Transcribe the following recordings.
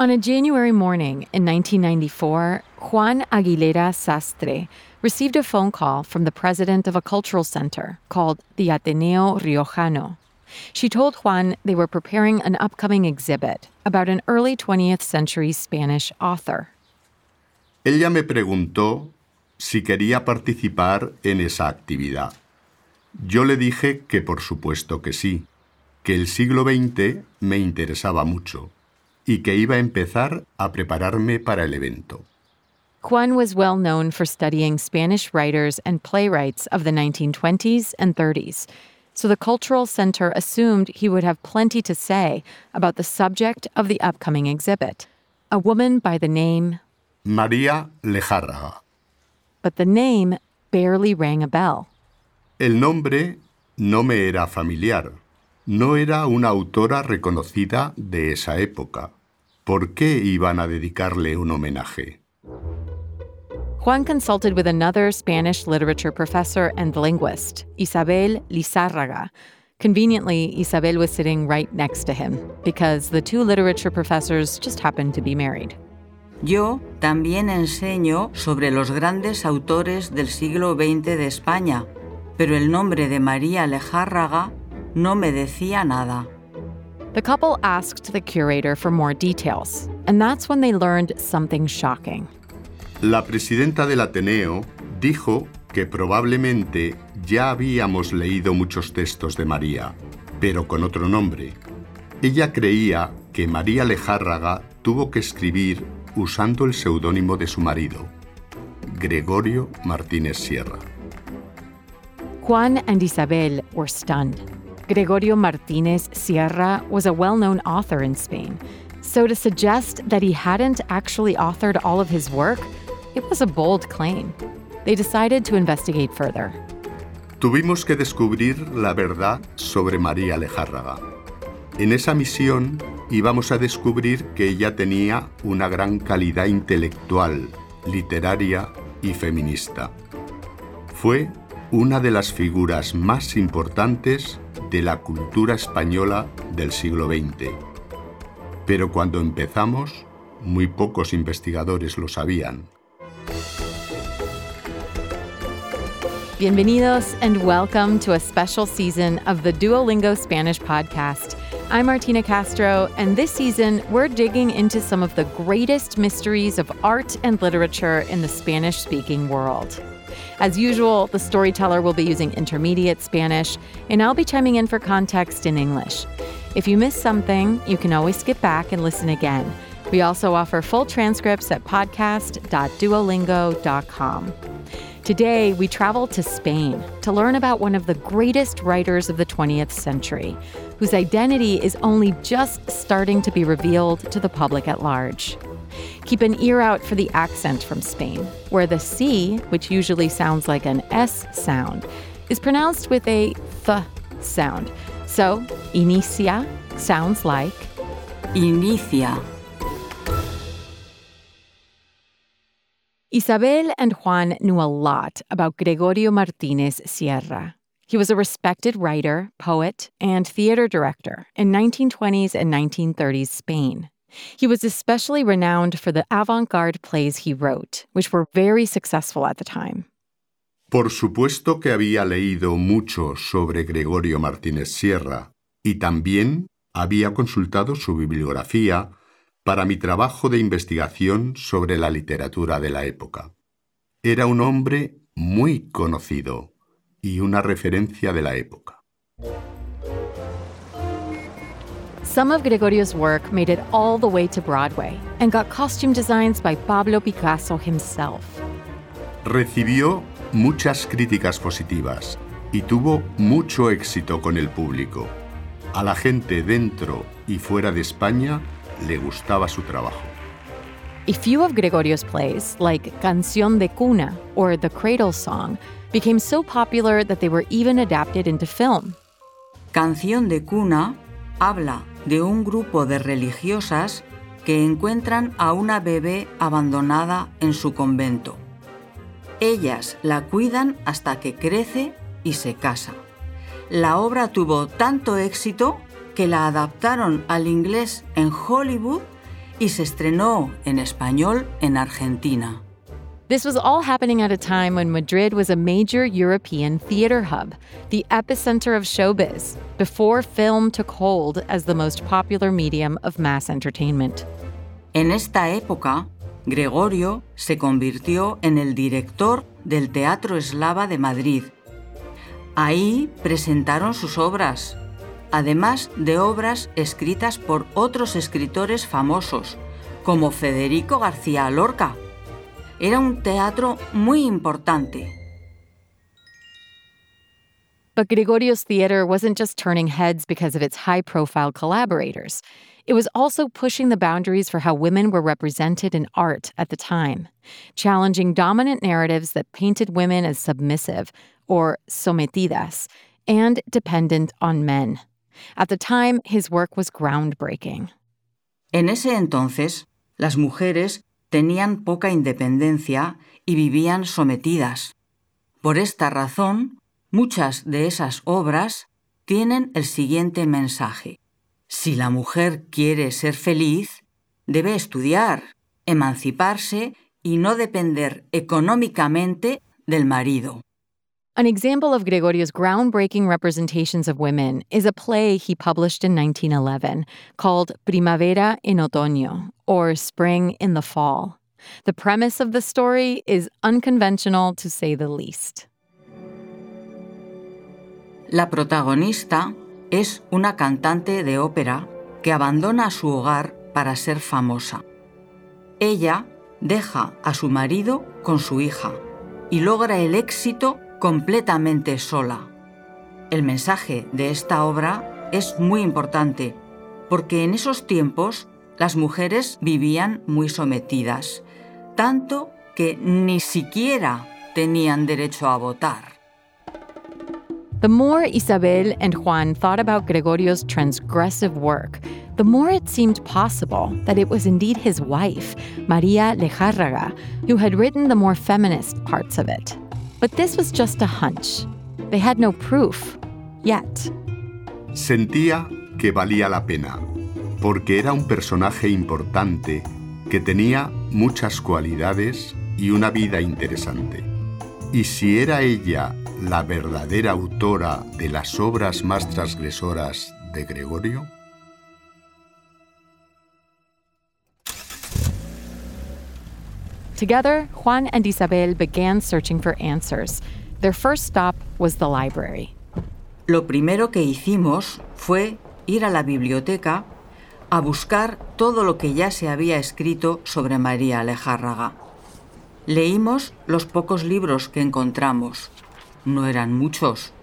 On a January morning in 1994, Juan Aguilera Sastre received a phone call from the president of a cultural center called the Ateneo Riojano. She told Juan they were preparing an upcoming exhibit about an early 20th century Spanish author. Ella me preguntó si quería participar en esa actividad. Yo le dije que por supuesto que sí, que el siglo XX me interesaba mucho y que iba a empezar a prepararme para el evento. Juan was well known for studying Spanish writers and playwrights of the 1920s and 30s, so the Cultural Center assumed he would have plenty to say about the subject of the upcoming exhibit a woman by the name María Lejárraga. But the name barely rang a bell. El nombre no me era familiar. No era una autora reconocida de esa época. ¿Por qué iban a dedicarle un homenaje? Juan consulted with another Spanish literature professor and linguist, Isabel Lizárraga. Conveniently, Isabel was sitting right next to him because the two literature professors just happened to be married. Yo también enseño sobre los grandes autores del siglo XX de España, pero el nombre de María Lejárraga no me decía nada. The couple asked the curator for more details, and that's when they learned something shocking. La presidenta del Ateneo dijo que probablemente ya habíamos leído muchos textos de María, pero con otro nombre. Ella creía que María Lejárraga tuvo que escribir usando el seudónimo de su marido, Gregorio Martínez Sierra. Juan and Isabel were stunned. Gregorio Martínez Sierra was a well known author in Spain, so to suggest that he hadn't actually authored all of his work, it was a bold claim. They decided to investigate further. Tuvimos que descubrir la verdad sobre María Lejárraga. En esa misión íbamos a descubrir que ella tenía una gran calidad intelectual, literaria y feminista. Fue una de las figuras más importantes de la cultura española del siglo XX. Pero cuando empezamos, muy pocos investigadores lo sabían. Bienvenidos and welcome to a special season of the Duolingo Spanish podcast. I'm Martina Castro, and this season we're digging into some of the greatest mysteries of art and literature in the Spanish speaking world. As usual, the storyteller will be using intermediate Spanish, and I'll be chiming in for context in English. If you miss something, you can always skip back and listen again. We also offer full transcripts at podcast.duolingo.com. Today, we travel to Spain to learn about one of the greatest writers of the 20th century, whose identity is only just starting to be revealed to the public at large. Keep an ear out for the accent from Spain, where the C, which usually sounds like an S sound, is pronounced with a th sound. So, inicia sounds like Inicia. Isabel and Juan knew a lot about Gregorio Martinez Sierra. He was a respected writer, poet, and theater director in 1920s and 1930s Spain. He was especially renowned for the avant garde plays he wrote, which were very successful at the time. Por supuesto que había leído mucho sobre Gregorio Martínez Sierra y también había consultado su bibliografía para mi trabajo de investigación sobre la literatura de la época. Era un hombre muy conocido y una referencia de la época. Some of Gregorio's work made it all the way to Broadway and got costume designs by Pablo Picasso himself. Recibió muchas críticas positivas y tuvo mucho éxito con el público. A la gente dentro y fuera de España le gustaba su trabajo. A few of Gregorio's plays, like Canción de Cuna or The Cradle Song, became so popular that they were even adapted into film. Canción de cuna habla de un grupo de religiosas que encuentran a una bebé abandonada en su convento. Ellas la cuidan hasta que crece y se casa. La obra tuvo tanto éxito que la adaptaron al inglés en Hollywood y se estrenó en español en Argentina. This was all happening at a time when Madrid was a major European theater hub, the epicenter of showbiz, before film took hold as the most popular medium of mass entertainment. En esta época, Gregorio se convirtió en el director del Teatro Eslava de Madrid. Ahí presentaron sus obras, además de obras escritas por otros escritores famosos, como Federico García Lorca. Era un teatro muy importante. But Gregorio's theater wasn't just turning heads because of its high profile collaborators. It was also pushing the boundaries for how women were represented in art at the time, challenging dominant narratives that painted women as submissive, or sometidas, and dependent on men. At the time, his work was groundbreaking. En ese entonces, las mujeres tenían poca independencia y vivían sometidas. Por esta razón, muchas de esas obras tienen el siguiente mensaje. Si la mujer quiere ser feliz, debe estudiar, emanciparse y no depender económicamente del marido. An example of Gregorio's groundbreaking representations of women is a play he published in 1911 called Primavera en Otoño, or Spring in the Fall. The premise of the story is unconventional to say the least. La protagonista es una cantante de ópera que abandona su hogar para ser famosa. Ella deja a su marido con su hija y logra el éxito completamente sola. El mensaje de esta obra es muy importante porque en esos tiempos las mujeres vivían muy sometidas, tanto que ni siquiera tenían derecho a votar. The more Isabel and Juan thought about Gregorio's transgressive work, the more it seemed possible that it was indeed his wife, Maria Lejárraga, who had written the more feminist parts of it. But this was just a hunch. They had no proof, yet. Sentía que valía la pena, porque era un personaje importante que tenía muchas cualidades y una vida interesante. Y si era ella la verdadera autora de las obras más transgresoras de Gregorio? Together, Juan and Isabel began searching for answers. Their first stop was the library. Lo primero que hicimos fue ir a la biblioteca a buscar todo lo que ya se había escrito sobre María Lejárraga. Leímos los pocos libros que encontramos. No eran muchos.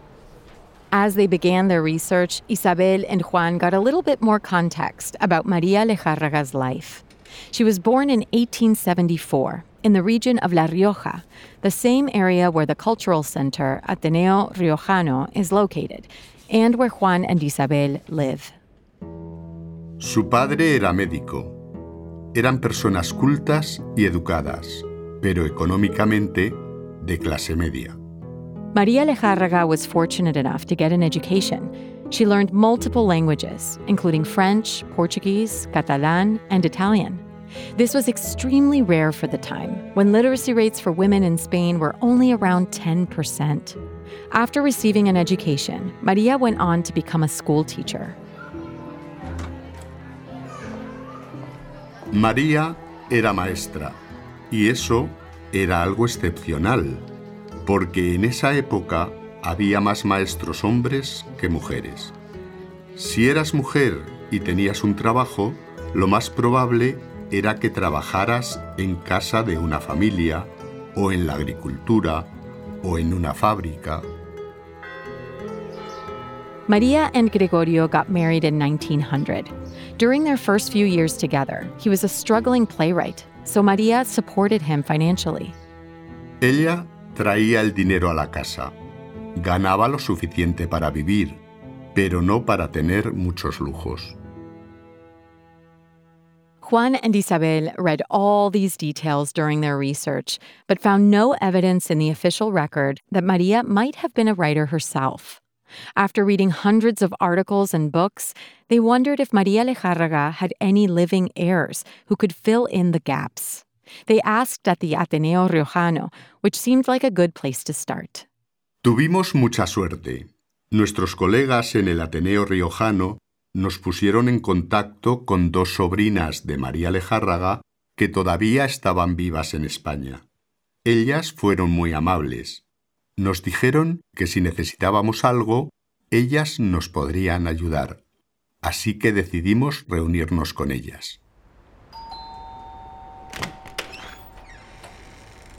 As they began their research, Isabel and Juan got a little bit more context about María Lejárraga's life. She was born in 1874 in the region of La Rioja, the same area where the cultural center Ateneo Riojano is located, and where Juan and Isabel live. Su padre era médico. Eran personas cultas y educadas, pero económicamente de clase media. Maria Lejárraga was fortunate enough to get an education. She learned multiple languages, including French, Portuguese, Catalan, and Italian. This was extremely rare for the time, when literacy rates for women in Spain were only around 10%. After receiving an education, Maria went on to become a school teacher. María era maestra, y eso era algo excepcional, porque en esa época había más maestros hombres que mujeres. Si eras mujer y tenías un trabajo, lo más probable era que trabajaras en casa de una familia, o en la agricultura, o en una fábrica. Maria and Gregorio got married in 1900. During their first few years together, he was a struggling playwright, so Maria supported him financially. Ella traía el dinero a la casa. Ganaba lo suficiente para vivir, pero no para tener muchos lujos. Juan and Isabel read all these details during their research, but found no evidence in the official record that Maria might have been a writer herself. After reading hundreds of articles and books, they wondered if Maria Lejárraga had any living heirs who could fill in the gaps. They asked at the Ateneo Riojano, which seemed like a good place to start. Tuvimos mucha suerte. Nuestros colegas en el Ateneo Riojano nos pusieron en contacto con dos sobrinas de María Lejárraga que todavía estaban vivas en España. Ellas fueron muy amables. Nos dijeron que si necesitábamos algo, ellas nos podrían ayudar. Así que decidimos reunirnos con ellas.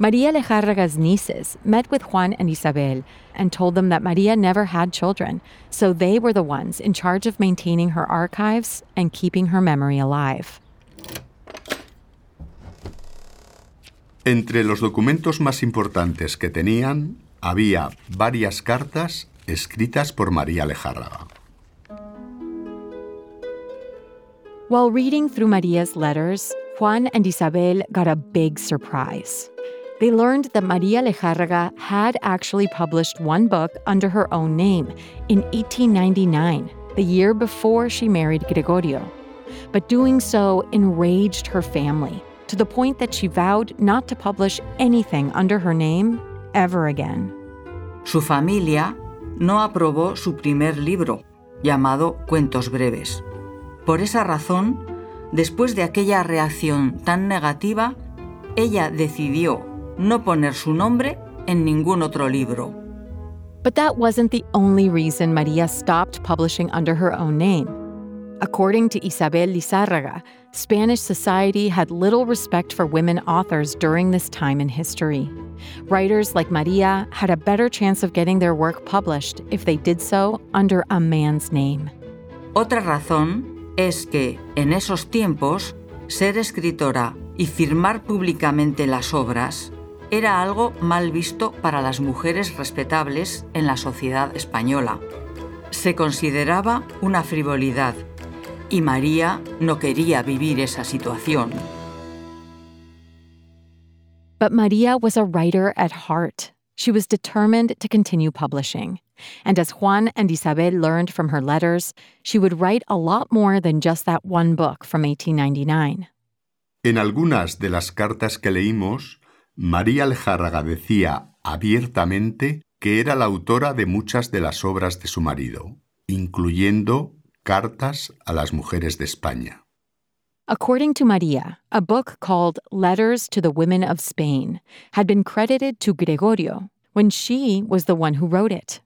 Maria Lejárraga's nieces met with Juan and Isabel and told them that Maria never had children, so they were the ones in charge of maintaining her archives and keeping her memory alive. Entre los documentos más importantes que tenían había varias cartas escritas por María Lejárraga. While reading through Maria's letters, Juan and Isabel got a big surprise. They learned that Maria Lejárraga had actually published one book under her own name in 1899, the year before she married Gregorio. But doing so enraged her family to the point that she vowed not to publish anything under her name ever again. Su familia no aprobó su primer libro, llamado Cuentos Breves. Por esa razón, después de aquella reacción tan negativa, ella decidió no poner su nombre en ningún otro libro. But that wasn't the only reason Maria stopped publishing under her own name. According to Isabel Lizárraga, Spanish society had little respect for women authors during this time in history. Writers like Maria had a better chance of getting their work published if they did so under a man's name. Otra razón es que, en esos tiempos, ser escritora y firmar públicamente las obras era algo mal visto para las mujeres respetables en la sociedad española. Se consideraba una frivolidad y María no quería vivir esa situación. But Maria was a writer at heart. She was determined to continue publishing. And as Juan and Isabel learned from her letters, she would write a lot more than just that one book from 1899. En algunas de las cartas que leímos, María Lejárraga decía abiertamente que era la autora de muchas de las obras de su marido, incluyendo Cartas a las Mujeres de España. According to Maria, a book called Letters to the Women of Spain had been credited to Gregorio when she was the one who wrote it.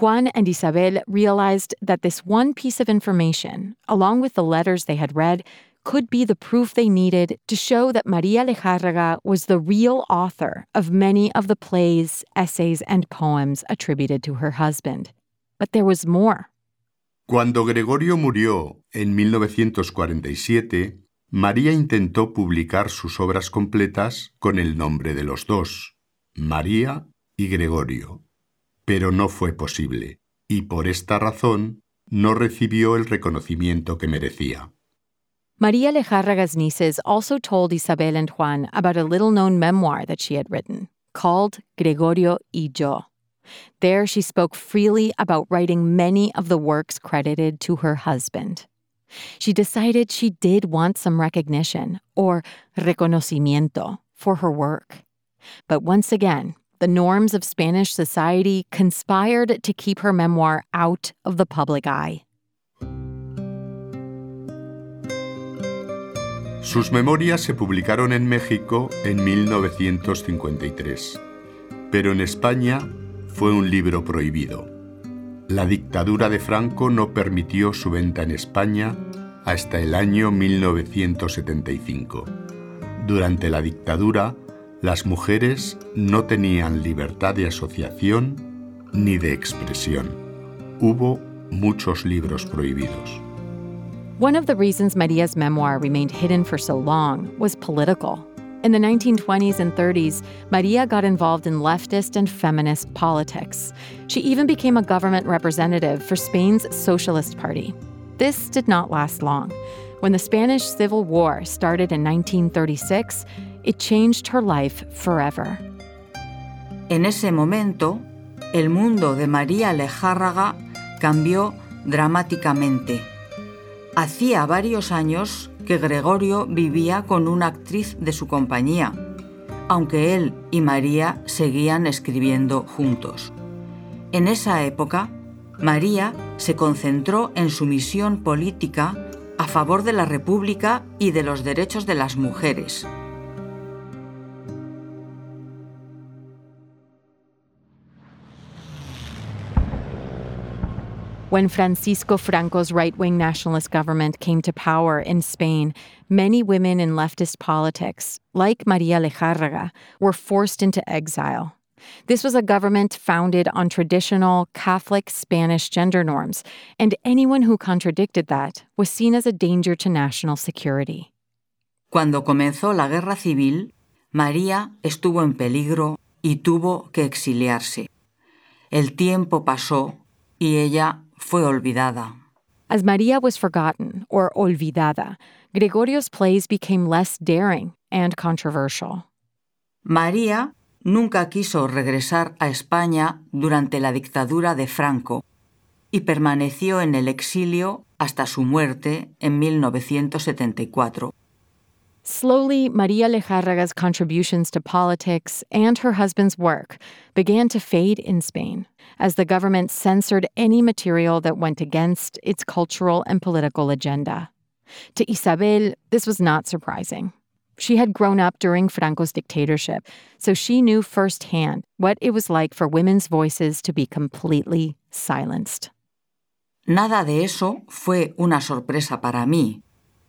Juan and Isabel realized that this one piece of information, along with the letters they had read, could be the proof they needed to show that Maria Lejárraga was the real author of many of the plays, essays, and poems attributed to her husband. But there was more. Cuando Gregorio murió en 1947, María intentó publicar sus obras completas con el nombre de los dos, María y Gregorio, pero no fue posible, y por esta razón no recibió el reconocimiento que merecía. Maria Lejárraga's nieces also told Isabel and Juan about a little known memoir that she had written called Gregorio y Yo. There, she spoke freely about writing many of the works credited to her husband. She decided she did want some recognition, or reconocimiento, for her work. But once again, the norms of Spanish society conspired to keep her memoir out of the public eye. Sus memorias se publicaron en México en 1953, pero en España fue un libro prohibido. La dictadura de Franco no permitió su venta en España hasta el año 1975. Durante la dictadura, las mujeres no tenían libertad de asociación ni de expresión. Hubo muchos libros prohibidos. One of the reasons Maria's memoir remained hidden for so long was political. In the 1920s and 30s, Maria got involved in leftist and feminist politics. She even became a government representative for Spain's Socialist Party. This did not last long. When the Spanish Civil War started in 1936, it changed her life forever. En ese momento, el mundo de María Lejárraga cambió dramáticamente. Hacía varios años que Gregorio vivía con una actriz de su compañía, aunque él y María seguían escribiendo juntos. En esa época, María se concentró en su misión política a favor de la República y de los derechos de las mujeres. When Francisco Franco's right wing nationalist government came to power in Spain, many women in leftist politics, like Maria Lejárraga, were forced into exile. This was a government founded on traditional Catholic Spanish gender norms, and anyone who contradicted that was seen as a danger to national security. Cuando comenzó la guerra civil, María estuvo en peligro y tuvo que exiliarse. El tiempo pasó y ella fue olvidada. As Maria was forgotten, or olvidada, Gregorio's plays became less daring and controversial. María nunca quiso regresar a España durante la dictadura de Franco y permaneció en el exilio hasta su muerte en 1974. Slowly, Maria Lejárraga's contributions to politics and her husband's work began to fade in Spain as the government censored any material that went against its cultural and political agenda. To Isabel, this was not surprising. She had grown up during Franco's dictatorship, so she knew firsthand what it was like for women's voices to be completely silenced. Nada de eso fue una sorpresa para mí,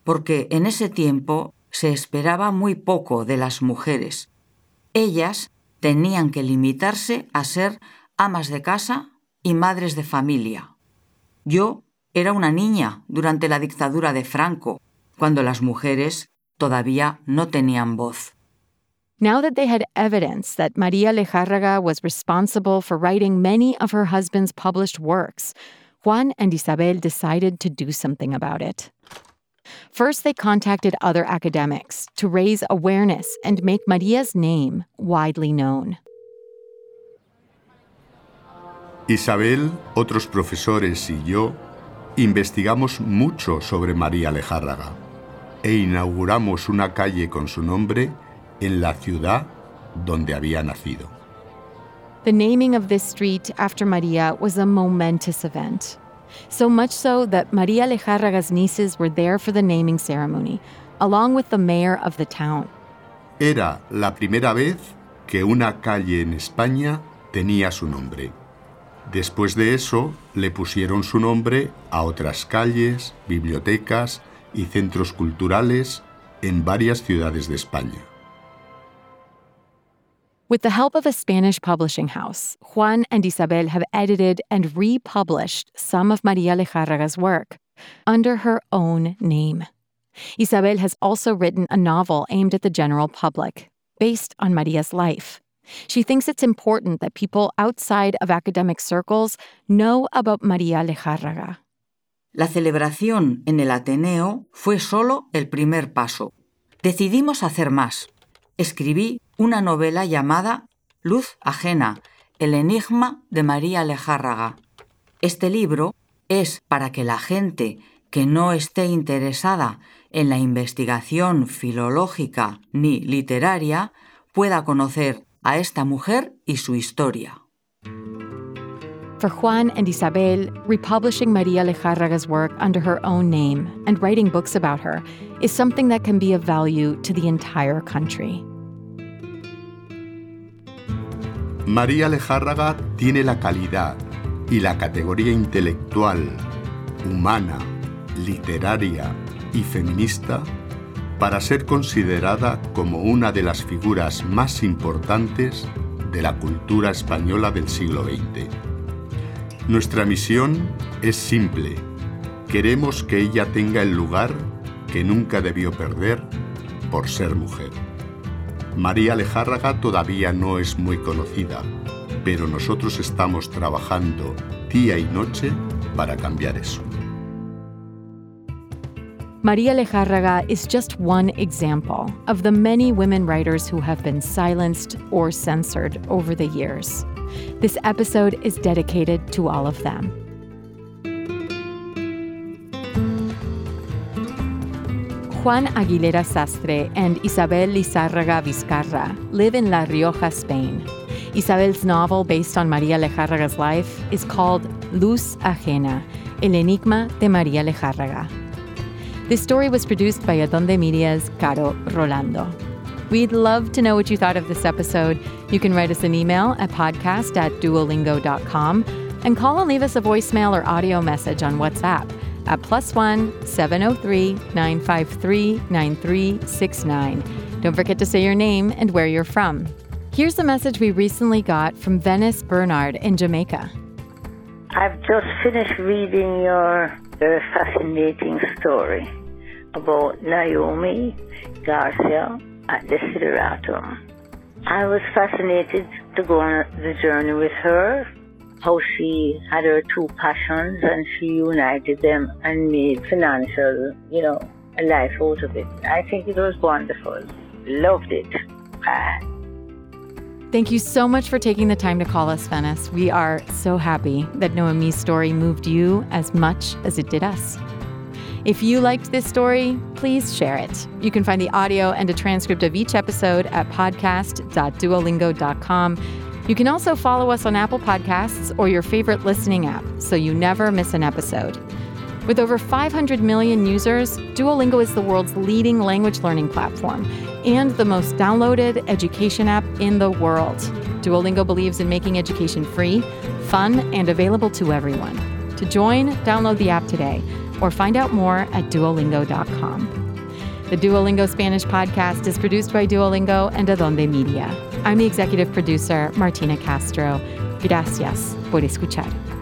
porque en ese tiempo se esperaba muy poco de las mujeres. Ellas tenían que limitarse a ser amas de casa y madres de familia. Yo era una niña durante la dictadura de Franco, cuando las mujeres todavía no tenían voz. Now that they had evidence that Maria Lejárraga was responsible for writing many of her husband's published works, Juan and Isabel decided to do something about it. First, they contacted other academics to raise awareness and make Maria's name widely known. Isabel, otros profesores y yo investigamos mucho sobre María Lejárraga e inauguramos una calle con su nombre en la ciudad donde había nacido. The naming of this street after Maria was a momentous event. So much so that Maria Lejárraga's nieces were there for the naming ceremony, along with the mayor of the town. Era la primera vez que una calle en España tenía su nombre. Después de eso, le pusieron su nombre a otras calles, bibliotecas y centros culturales en varias ciudades de España. With the help of a Spanish publishing house, Juan and Isabel have edited and republished some of Maria Lejárraga's work under her own name. Isabel has also written a novel aimed at the general public, based on Maria's life. She thinks it's important that people outside of academic circles know about Maria Lejárraga. La celebración en el Ateneo fue solo el primer paso. Decidimos hacer más. Escribí una novela llamada Luz Ajena, el enigma de María Lejárraga. Este libro es para que la gente que no esté interesada en la investigación filológica ni literaria pueda conocer a esta mujer y su historia. For Juan and Isabel, republishing Maria Lejárraga's work under her own name and writing books about her is something that can be of value to the entire country. María Lejárraga tiene la calidad y la categoría intelectual, humana, literaria y feminista para ser considerada como una de las figuras más importantes de la cultura española del siglo XX. Nuestra misión es simple. Queremos que ella tenga el lugar que nunca debió perder por ser mujer. María Lejárraga todavía no es muy conocida, pero nosotros estamos trabajando día y noche para cambiar eso. Maria Lejárraga is just one example of the many women writers who have been silenced or censored over the years. This episode is dedicated to all of them. Juan Aguilera Sastre and Isabel Lizárraga Vizcarra live in La Rioja, Spain. Isabel's novel, based on Maria Lejárraga's life, is called Luz Ajena, El Enigma de Maria Lejárraga. This story was produced by Adonde Media's Caro Rolando. We'd love to know what you thought of this episode. You can write us an email at podcast at duolingo.com and call and leave us a voicemail or audio message on WhatsApp at plus one 703 953 9369. Don't forget to say your name and where you're from. Here's a message we recently got from Venice Bernard in Jamaica. I've just finished reading your very fascinating story about Naomi Garcia at Desideratum. I was fascinated to go on the journey with her, how she had her two passions and she united them and made financial, you know, a life out of it. I think it was wonderful. Loved it. Bye. Thank you so much for taking the time to call us, Venice. We are so happy that Noemi's story moved you as much as it did us. If you liked this story, please share it. You can find the audio and a transcript of each episode at podcast.duolingo.com. You can also follow us on Apple Podcasts or your favorite listening app so you never miss an episode. With over 500 million users, Duolingo is the world's leading language learning platform and the most downloaded education app in the world. Duolingo believes in making education free, fun, and available to everyone. To join, download the app today or find out more at duolingo.com. The Duolingo Spanish podcast is produced by Duolingo and Adonde Media. I'm the executive producer, Martina Castro. Gracias por escuchar.